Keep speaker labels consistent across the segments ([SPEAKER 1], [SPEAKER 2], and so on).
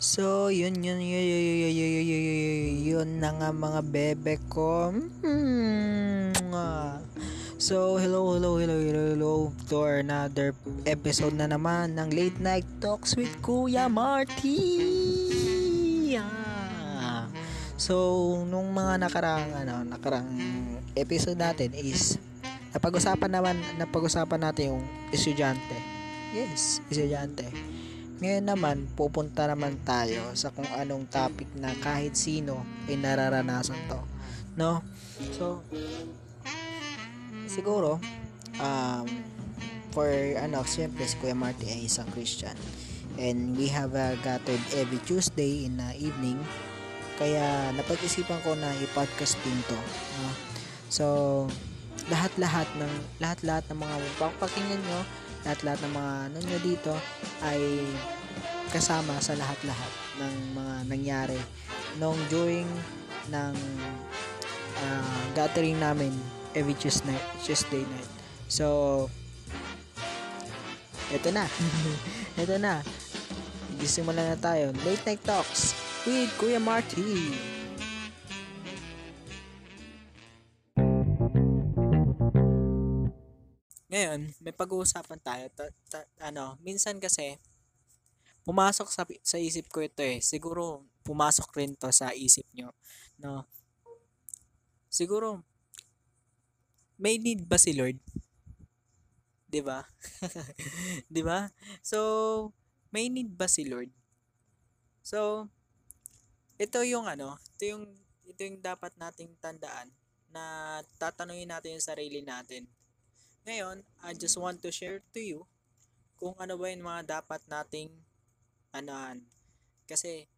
[SPEAKER 1] So, yun, yun, yun, yun, yun, yun, yun, yun, yun, yun na nga mga bebe ko. Hmm. So, hello, hello, hello, hello, hello to another episode na naman ng Late Night Talks with Kuya Marty. So, nung mga nakarang, ano, nakarang episode natin is napag-usapan naman, napag-usapan natin yung estudyante. Yes, estudyante. Ngayon naman, pupunta naman tayo sa kung anong topic na kahit sino ay nararanasan to. No? So, siguro, um, for ano, siyempre si Kuya Marty ay isang Christian. And we have uh, gathered every Tuesday in the evening. Kaya napag-isipan ko na i-podcast din to. No? So, lahat-lahat ng lahat-lahat ng mga pakinggan nyo, lahat-lahat ng mga ano nyo dito ay kasama sa lahat-lahat ng mga nangyari nung during ng uh, gathering namin every Tuesday, Tuesday night. So, eto na. eto na. Gisimulan na tayo. Late Night Talks with Kuya Marty. Ngayon, may pag-uusapan tayo. Ta- ta- ano, minsan kasi, pumasok sa, sa isip ko ito eh. Siguro, pumasok rin to sa isip nyo. No? Siguro, may need ba si Lord? 'Di ba? 'Di ba? So, may need ba si Lord? So, ito yung ano, ito yung ito yung dapat nating tandaan na tatanungin natin yung sarili natin. Ngayon, I just want to share to you kung ano ba yung mga dapat nating anahan. Kasi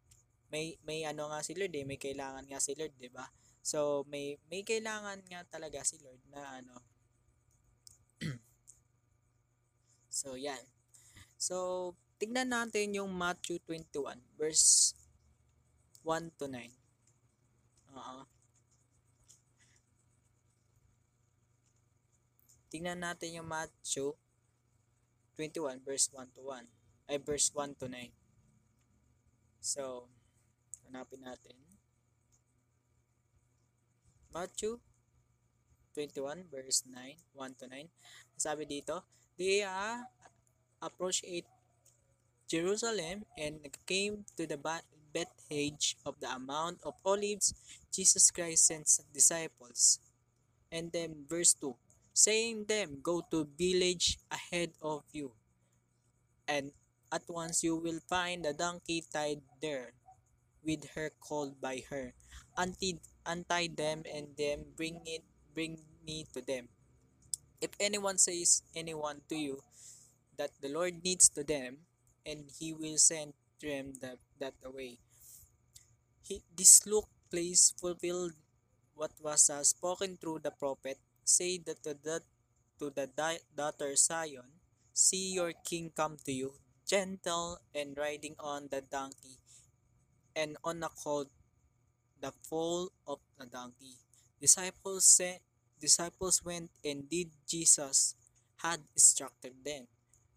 [SPEAKER 1] may may ano nga si Lord eh, may kailangan nga si Lord, 'di ba? So may may kailangan nga talaga si Lord na ano. so yan. So tignan natin yung Matthew 21 verse 1 to 9. Oo. Tingnan natin yung Matthew 21 verse 1 to 1. Ay verse 1 to 9. So, hanapin natin. Matthew 21 verse 9, 1 to 9. Sabi dito, They uh, approached Jerusalem and came to the Bethage of the Mount of Olives. Jesus Christ sent disciples. And then verse 2, saying them, Go to village ahead of you, and at once you will find a donkey tied there, with her called by her. Untie, untie them and then bring it bring me to them. If anyone says anyone to you that the Lord needs to them, and he will send them that, that away. He, this look place fulfilled what was uh, spoken through the prophet, say that to the, to the daughter Zion, see your king come to you, gentle and riding on the donkey, and on a colt, the foal of the donkey. Disciples sent, disciples went and did Jesus had instructed them.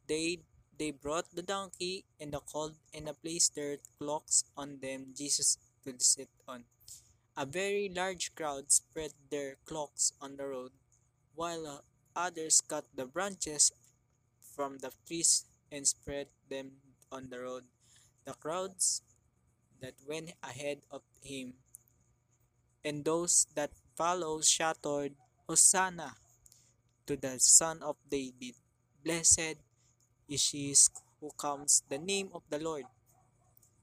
[SPEAKER 1] They they brought the donkey and the colt and placed their cloaks on them Jesus to sit on. A very large crowd spread their cloaks on the road, while uh, others cut the branches from the trees and spread them on the road. The crowds that went ahead of him and those that followed shouted, Hosanna to the Son of David. Blessed is he who comes the name of the Lord.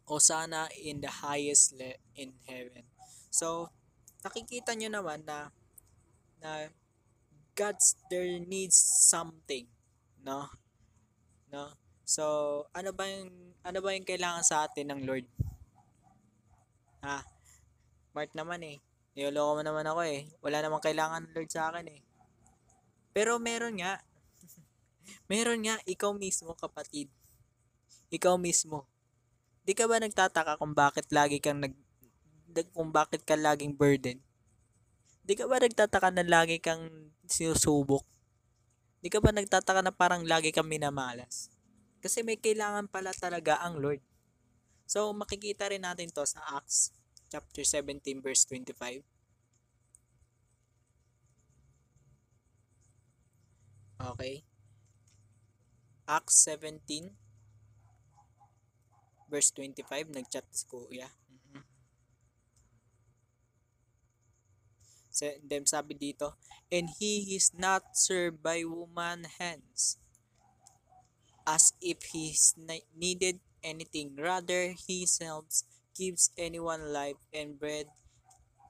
[SPEAKER 1] Hosanna in the highest in heaven. So, nakikita nyo naman na na God's there needs something, no? No? So, ano ba yung ano ba yung kailangan sa atin ng Lord? Ha? Mark naman eh. Niloloko mo naman ako eh. Wala namang kailangan ng Lord sa akin eh. Pero meron nga. meron nga ikaw mismo kapatid. Ikaw mismo. Di ka ba nagtataka kung bakit lagi kang nag kung bakit ka laging burden? Di ka ba nagtataka na lagi kang sinusubok? Di ka ba nagtataka na parang lagi kang minamalas? Kasi may kailangan pala talaga ang Lord. So, makikita rin natin to sa Acts chapter 17 verse 25. Okay. Acts 17 verse 25 nagchat si Kuya. Mm-hmm. So, then sabi dito, and he is not served by woman hands as if he needed anything. Rather, he selves gives anyone life and bread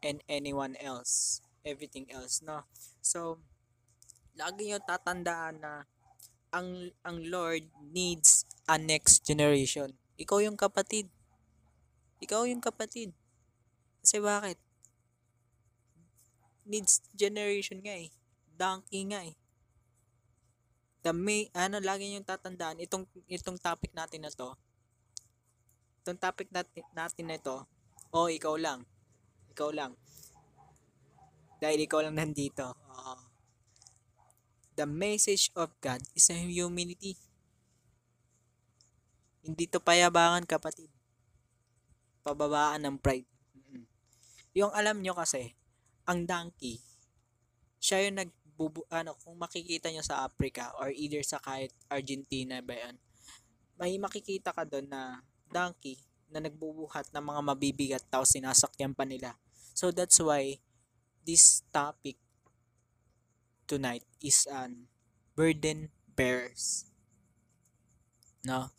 [SPEAKER 1] and anyone else. Everything else, no? So, lagi nyo tatandaan na ang, ang Lord needs a next generation. Ikaw yung kapatid. Ikaw yung kapatid. Kasi bakit? Needs generation nga eh. Donkey nga eh. The may, ano, lagi nyo tatandaan, itong, itong topic natin na to, itong topic natin, natin na ito, oh, ikaw lang. Ikaw lang. Dahil ikaw lang nandito. Uh, the message of God is a humility. Hindi to payabangan kapatid. Pababaan ng pride. Yung alam nyo kasi, ang donkey, siya yung nagbubu, ano, kung makikita nyo sa Africa or either sa kahit Argentina ba yan, may makikita ka doon na donkey na nagbubuhat ng mga mabibigat tapos sinasakyan pa nila. So that's why this topic tonight is an burden bearers. No?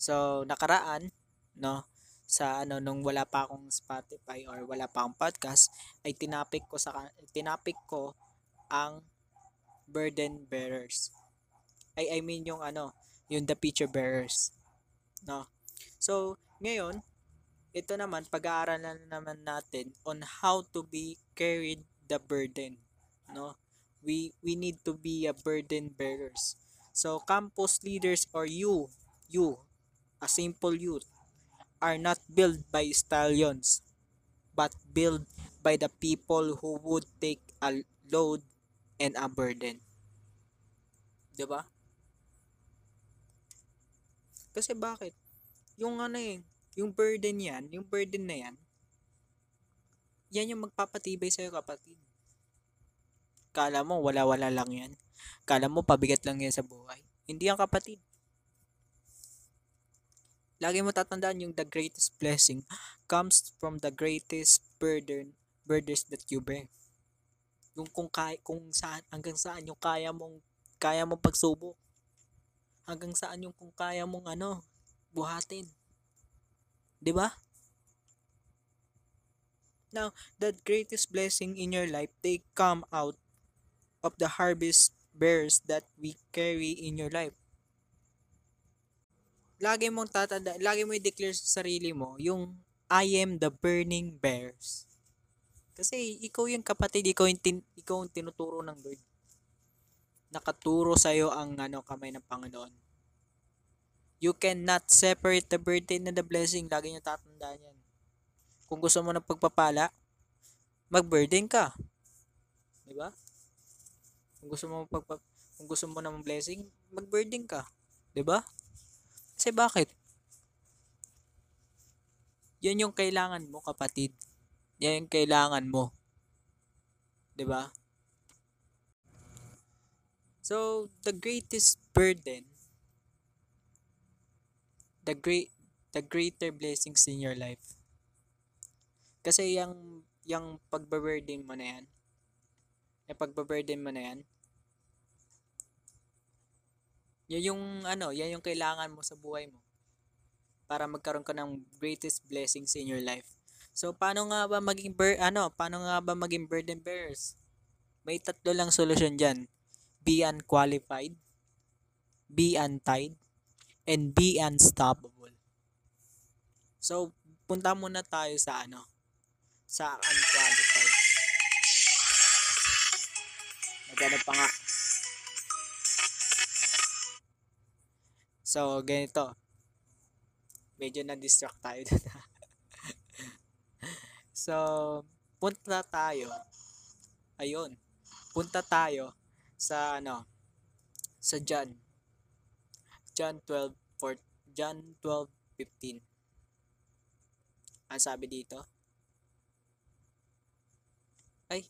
[SPEAKER 1] So nakaraan, no, sa ano nung wala pa akong Spotify or wala pa akong podcast ay tinapik ko sa tinapik ko ang burden bearers. I I mean yung ano, yung the picture bearers. No. So ngayon, ito naman, pag-aaralan naman natin on how to be carried the burden. No? We, we need to be a burden bearers. So, campus leaders or you, you, a simple youth, are not built by stallions, but built by the people who would take a load and a burden. 'Di ba? Kasi bakit? Yung ano eh, yung burden yan, yung burden na yan, yan yung magpapatibay sa'yo kapatid. Kala mo wala-wala lang yan. Kala mo pabigat lang yan sa buhay. Hindi yan kapatid. Lagi mo tatandaan yung the greatest blessing comes from the greatest burden burdens that you bear. Yung kung kaya, kung saan hanggang saan yung kaya mong kaya mong pagsubok. Hanggang saan yung kung kaya mong ano buhatin. 'Di ba? Now, the greatest blessing in your life, they come out of the harvest bears that we carry in your life. Lagi mong tatanda, lagi mo i-declare sa sarili mo yung I am the burning bears. Kasi ikaw yung kapatid, ikaw yung, tin, ikaw yung tinuturo ng Lord. Nakaturo sa iyo ang ano kamay ng Panginoon. You cannot separate the burden and the blessing. Lagi niyo tatandaan yan. Kung gusto mo ng pagpapala, mag-burden ka. Di ba? Kung gusto mo pagpa kung gusto mo ng blessing, mag-burden ka. Di ba? Kasi bakit? Yan yung kailangan mo, kapatid. Yan yung kailangan mo. 'Di ba? So, the greatest burden the great the greater blessings in your life. Kasi yung yung pagbe-burden mo na yan, yung pagbe-burden mo na yan, yan yung ano, yan yung kailangan mo sa buhay mo para magkaroon ka ng greatest blessings in your life. So paano nga ba maging bur ano, paano nga ba maging burden bearers? May tatlo lang solusyon diyan. Be unqualified, be untied, and be unstoppable. So, punta muna tayo sa ano, sa unqualified. Magano pa nga. So, ganito. Medyo na-distract tayo doon. so, punta tayo. Ayun. Punta tayo sa ano, sa John John 12, 4, John 12, 15. Ang sabi dito? Ay.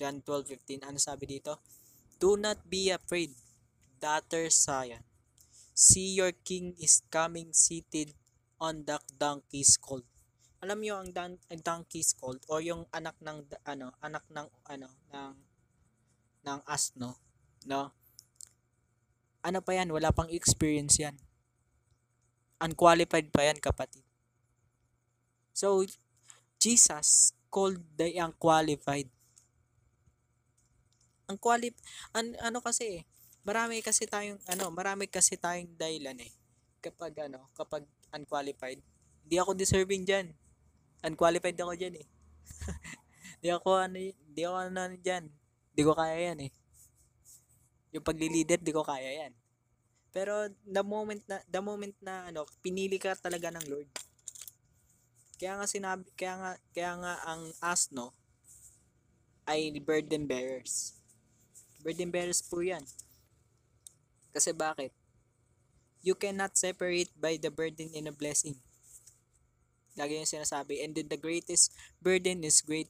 [SPEAKER 1] John 12:15 ano sabi dito? Do not be afraid, daughter Zion. See your king is coming seated on the donkey's colt. Alam niyo ang, ang donkey's colt or yung anak ng ano, anak ng ano ng ng asno, no? Ano pa yan? Wala pang experience yan. Unqualified pa yan, kapatid. So, Jesus called the unqualified. Ang quali an, ano kasi eh, marami kasi tayong ano, marami kasi tayong dahilan eh kapag ano, kapag unqualified. Hindi ako deserving diyan. Unqualified ako diyan eh. Hindi ako ano, hindi ako ano diyan. Hindi ko kaya yan eh. Yung pagli-leader, di ko kaya yan. Pero the moment na the moment na ano, pinili ka talaga ng Lord. Kaya nga sinabi, kaya nga kaya nga ang asno ay burden bearers. Burden bearers po 'yan. Kasi bakit? You cannot separate by the burden and a blessing. Lagi yung sinasabi. And then the greatest burden is great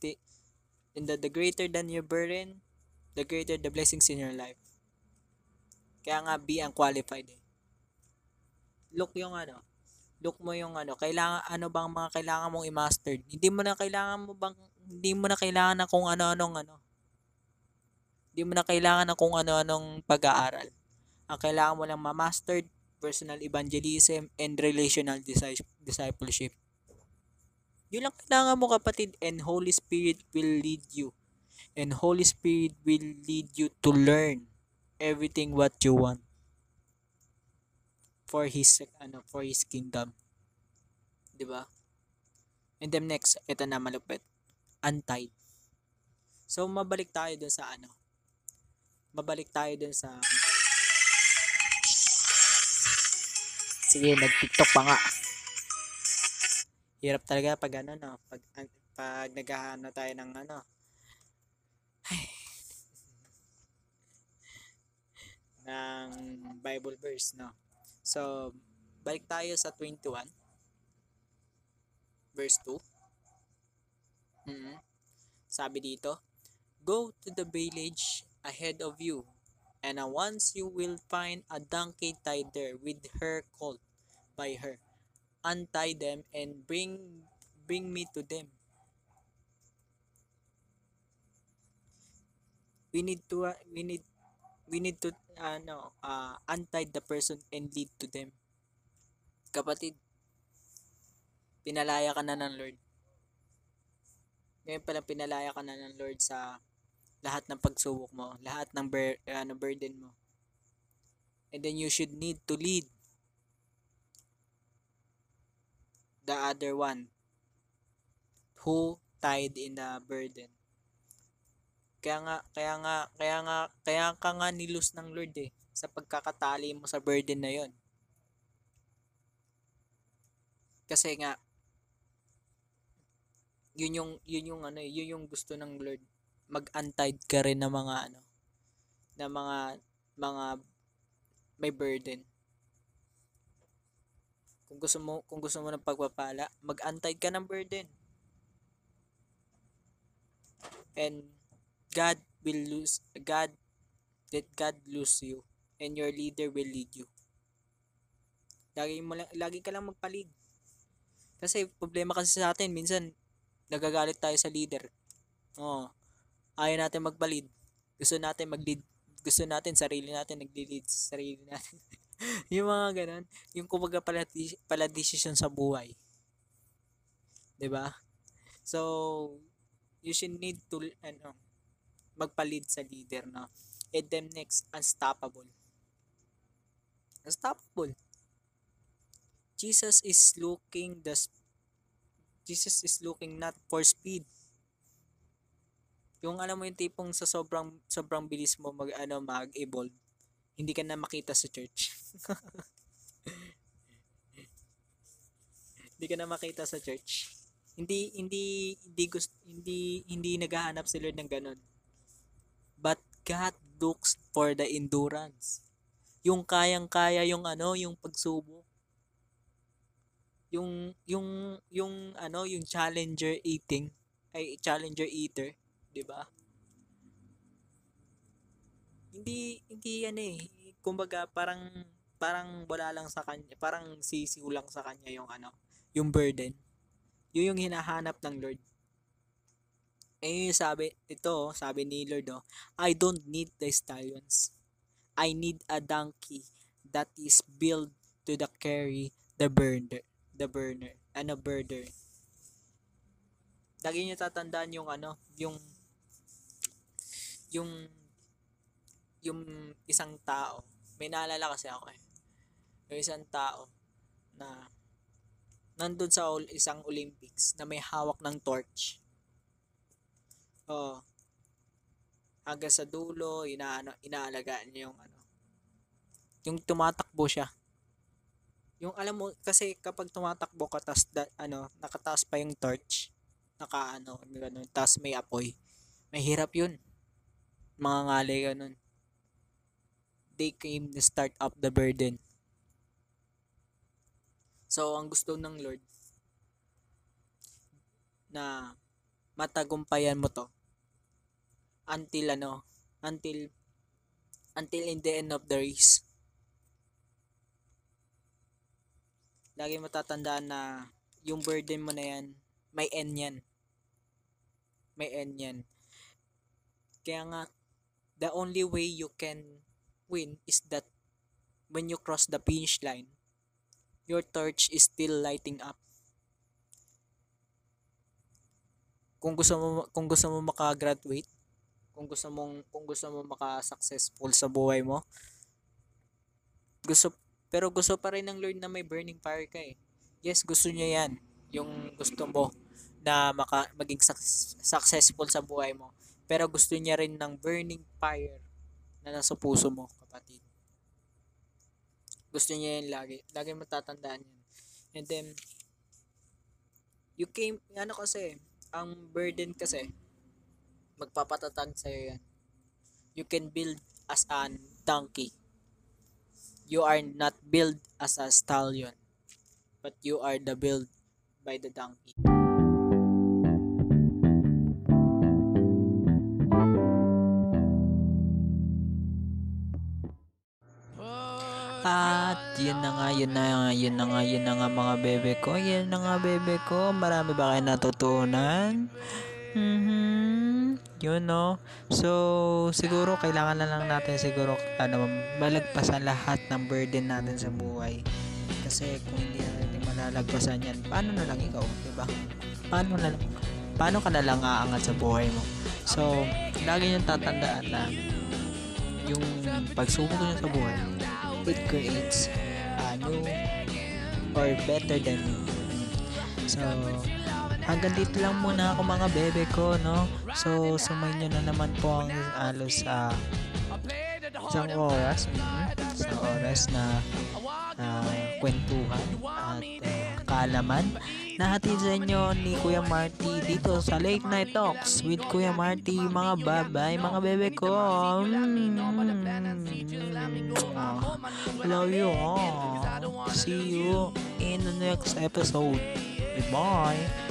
[SPEAKER 1] and the, the greater than your burden, the greater the blessings in your life. Kaya nga be unqualified eh. Look yung ano, look mo yung ano, kailangan ano bang mga kailangan mong i-master. Hindi mo na kailangan mo bang hindi mo na kailangan na kung ano-anong ano. Hindi mo na kailangan na kung ano-anong pag-aaral. Ang kailangan mo lang ma-master personal evangelism and relational discipleship. Yun lang kailangan mo kapatid and Holy Spirit will lead you. And Holy Spirit will lead you to learn everything what you want for his ano for his kingdom. 'Di ba? And then next, ito na malupit. Untied. So mabalik tayo dun sa ano. Mabalik tayo dun sa Sige, nag-TikTok pa nga. Hirap talaga pag ano no, pag pag naghahanap tayo ng ano. Ay. ng Bible verse, no. So, balik tayo sa 21 verse 2. Mm-hmm. Sabi dito, Go to the village ahead of you, and once you will find a donkey tied there with her colt by her. Untie them and bring bring me to them. We need to uh, we need we need to ano uh, untie the person and lead to them. Kapatid, pinalaya ka na ng Lord. Ngayon pala pinalaya ka na ng Lord sa lahat ng pagsubok mo, lahat ng bur- ano, burden mo. And then you should need to lead the other one who tied in the burden. Kaya nga, kaya nga, kaya nga, kaya ka nga nilus ng Lord eh, sa pagkakatali mo sa burden na yon. Kasi nga, yun yung, yun yung ano, yun yung gusto ng Lord. Mag-untied ka rin ng mga ano, ng mga, mga may burden. Kung gusto mo, kung gusto mo ng pagpapala, mag-antay ka ng burden. And God will lose, God, let God lose you. And your leader will lead you. Lagi, mo lang, lagi ka lang magpalig. Kasi problema kasi sa atin, minsan, nagagalit tayo sa leader. Oo. Ayaw natin magpalid. Gusto natin mag-lead. Gusto natin, sarili natin, nag-lead sa sarili natin. yung mga ganun, yung kumbaga pala, pala decision sa buhay. 'Di ba? So, you should need to ano, magpa-lead sa leader, no? And then next, unstoppable. Unstoppable. Jesus is looking the Jesus is looking not for speed. Yung alam mo yung tipong sa sobrang sobrang bilis mo mag ano mag-evolve hindi ka na makita sa church. hindi ka na makita sa church. Hindi hindi hindi gusto hindi hindi naghahanap si Lord ng ganun. But God looks for the endurance. Yung kayang-kaya yung ano, yung pagsubok. yung yung yung ano, yung challenger eating ay challenger eater, 'di ba? Hindi hindi ano eh, kumbaga parang parang wala lang sa kanya, parang sisiw lang sa kanya yung ano, yung burden. Yun yung hinahanap ng Lord. Eh sabi, ito, sabi ni Lord, oh, I don't need the stallions. I need a donkey that is built to the carry the burner, the burner, ano burder. Lagi niyo tatandaan yung ano, yung yung yung isang tao. May naalala kasi ako eh. Yung isang tao na nandun sa isang Olympics na may hawak ng torch. Oo. Hanggang sa dulo, inaano, inaalagaan niya yung ano. Yung tumatakbo siya. Yung alam mo, kasi kapag tumatakbo ka, tas da, ano, nakataas pa yung torch, naka ano, ganun, tas may apoy. Mahirap yun. Mga ngalay ganun. They came to start up the burden. So, ang gusto ng Lord na matagumpayan mo to until ano, until until in the end of the race. Lagi matatandaan na yung burden mo na yan, may end yan. May end yan. Kaya nga, the only way you can win is that when you cross the finish line, your torch is still lighting up. Kung gusto mo kung gusto mo maka-graduate, kung gusto mong kung gusto mo maka-successful sa buhay mo, gusto pero gusto pa rin ng Lord na may burning fire ka eh. Yes, gusto niya yan. Yung gusto mo na maka, maging suc- successful sa buhay mo. Pero gusto niya rin ng burning fire na nasa puso mo, kapatid. Gusto niya yan lagi. Lagi matatandaan yan. And then, you came, ano kasi, ang burden kasi, magpapatatag sa'yo yan. You can build as an donkey. You are not built as a stallion, but you are the build by the donkey. At yun na nga, yun na nga, yun na nga, yun na nga mga bebe ko. Yun na nga bebe ko. Marami ba kayo natutunan? Mhm. Yun no. So, siguro kailangan na lang natin siguro ano, malagpasan lahat ng burden natin sa buhay. Kasi kung hindi natin malalagpasan yan, paano na lang ikaw, 'di ba? Paano na lang paano ka na lang aangat sa buhay mo? So, lagi niyong tatandaan na yung pagsubok niyo sa buhay, it creates a new or better than you. So, hanggang dito lang muna ako mga bebe ko, no? So, sumay nyo na naman po ang alos sa isang oras, mm, sa oras na uh, kwentuhan at uh, kaalaman na hatid sa inyo ni Kuya Marty dito sa Late Night Talks with Kuya Marty mga babay, mga bebe ko. Mm, love you all see you in the next episode. Goodbye